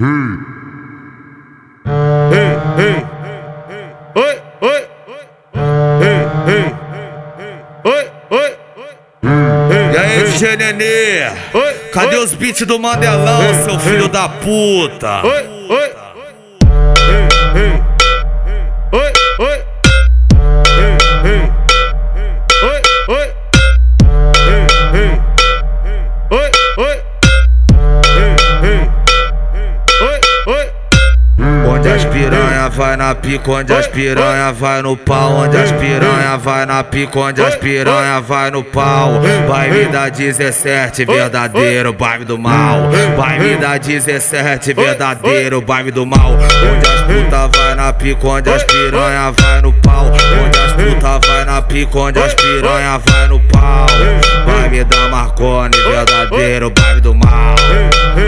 Oi, oi. Oi, oi. E aí, DJ Nenê? Cadê os beats do Mandelão, seu filho da puta? Oi, Onde as piranha vai na pica, onde as piranha vai no pau, onde as piranha vai na pica, onde as piranha vai no pau. Vai me dar 17, verdadeiro baile do mal. Vai me dar 17, verdadeiro baile do mal. Onde as puta vai na pica, onde as piranha vai no pau. Onde as puta vai na pica, onde as piranha vai no pau. Marconi, verdadeiro baile do mal.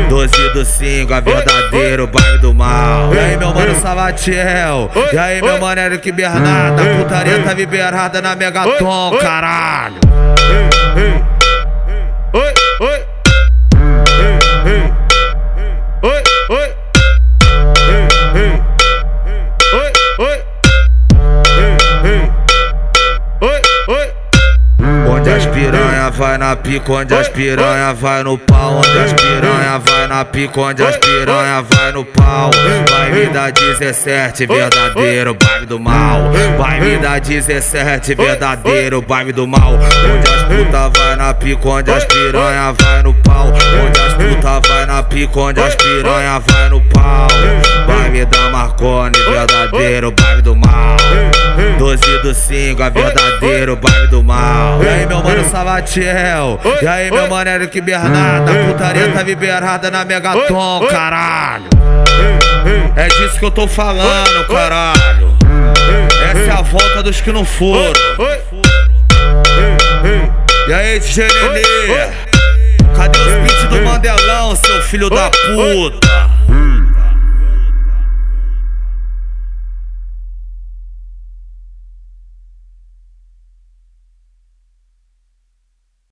12 do 5, a verdadeiro baile do mal. E aí, meu mano Salatiel? E aí, meu mano Eric Bernardo? A putaria tá liberada na Megaton, caralho. Piranha vai na pica, onde as piranha vai no pau, onde as piranha vai na pica, onde as piranha vai no pau. Vai me dar 17, verdadeiro baile do mal. Vai me dar 17, verdadeiro baile do mal. Onde as puta vai na pica, onde as piranha vai no pau. Onde as puta vai na pica, onde as piranha vai no pau. Vai me dar Marconi, verdadeiro baile do mal. 12 do 5, a verdadeiro baile do mal. E aí, meu mano Salatiel? E aí, meu mano Eric Bernardo? A putaria tá liberada na Megaton, caralho. É disso que eu tô falando, caralho. Essa é a volta dos que não foram. E aí, DJ Nenê? Cadê os beats do Mandelão, seu filho da puta?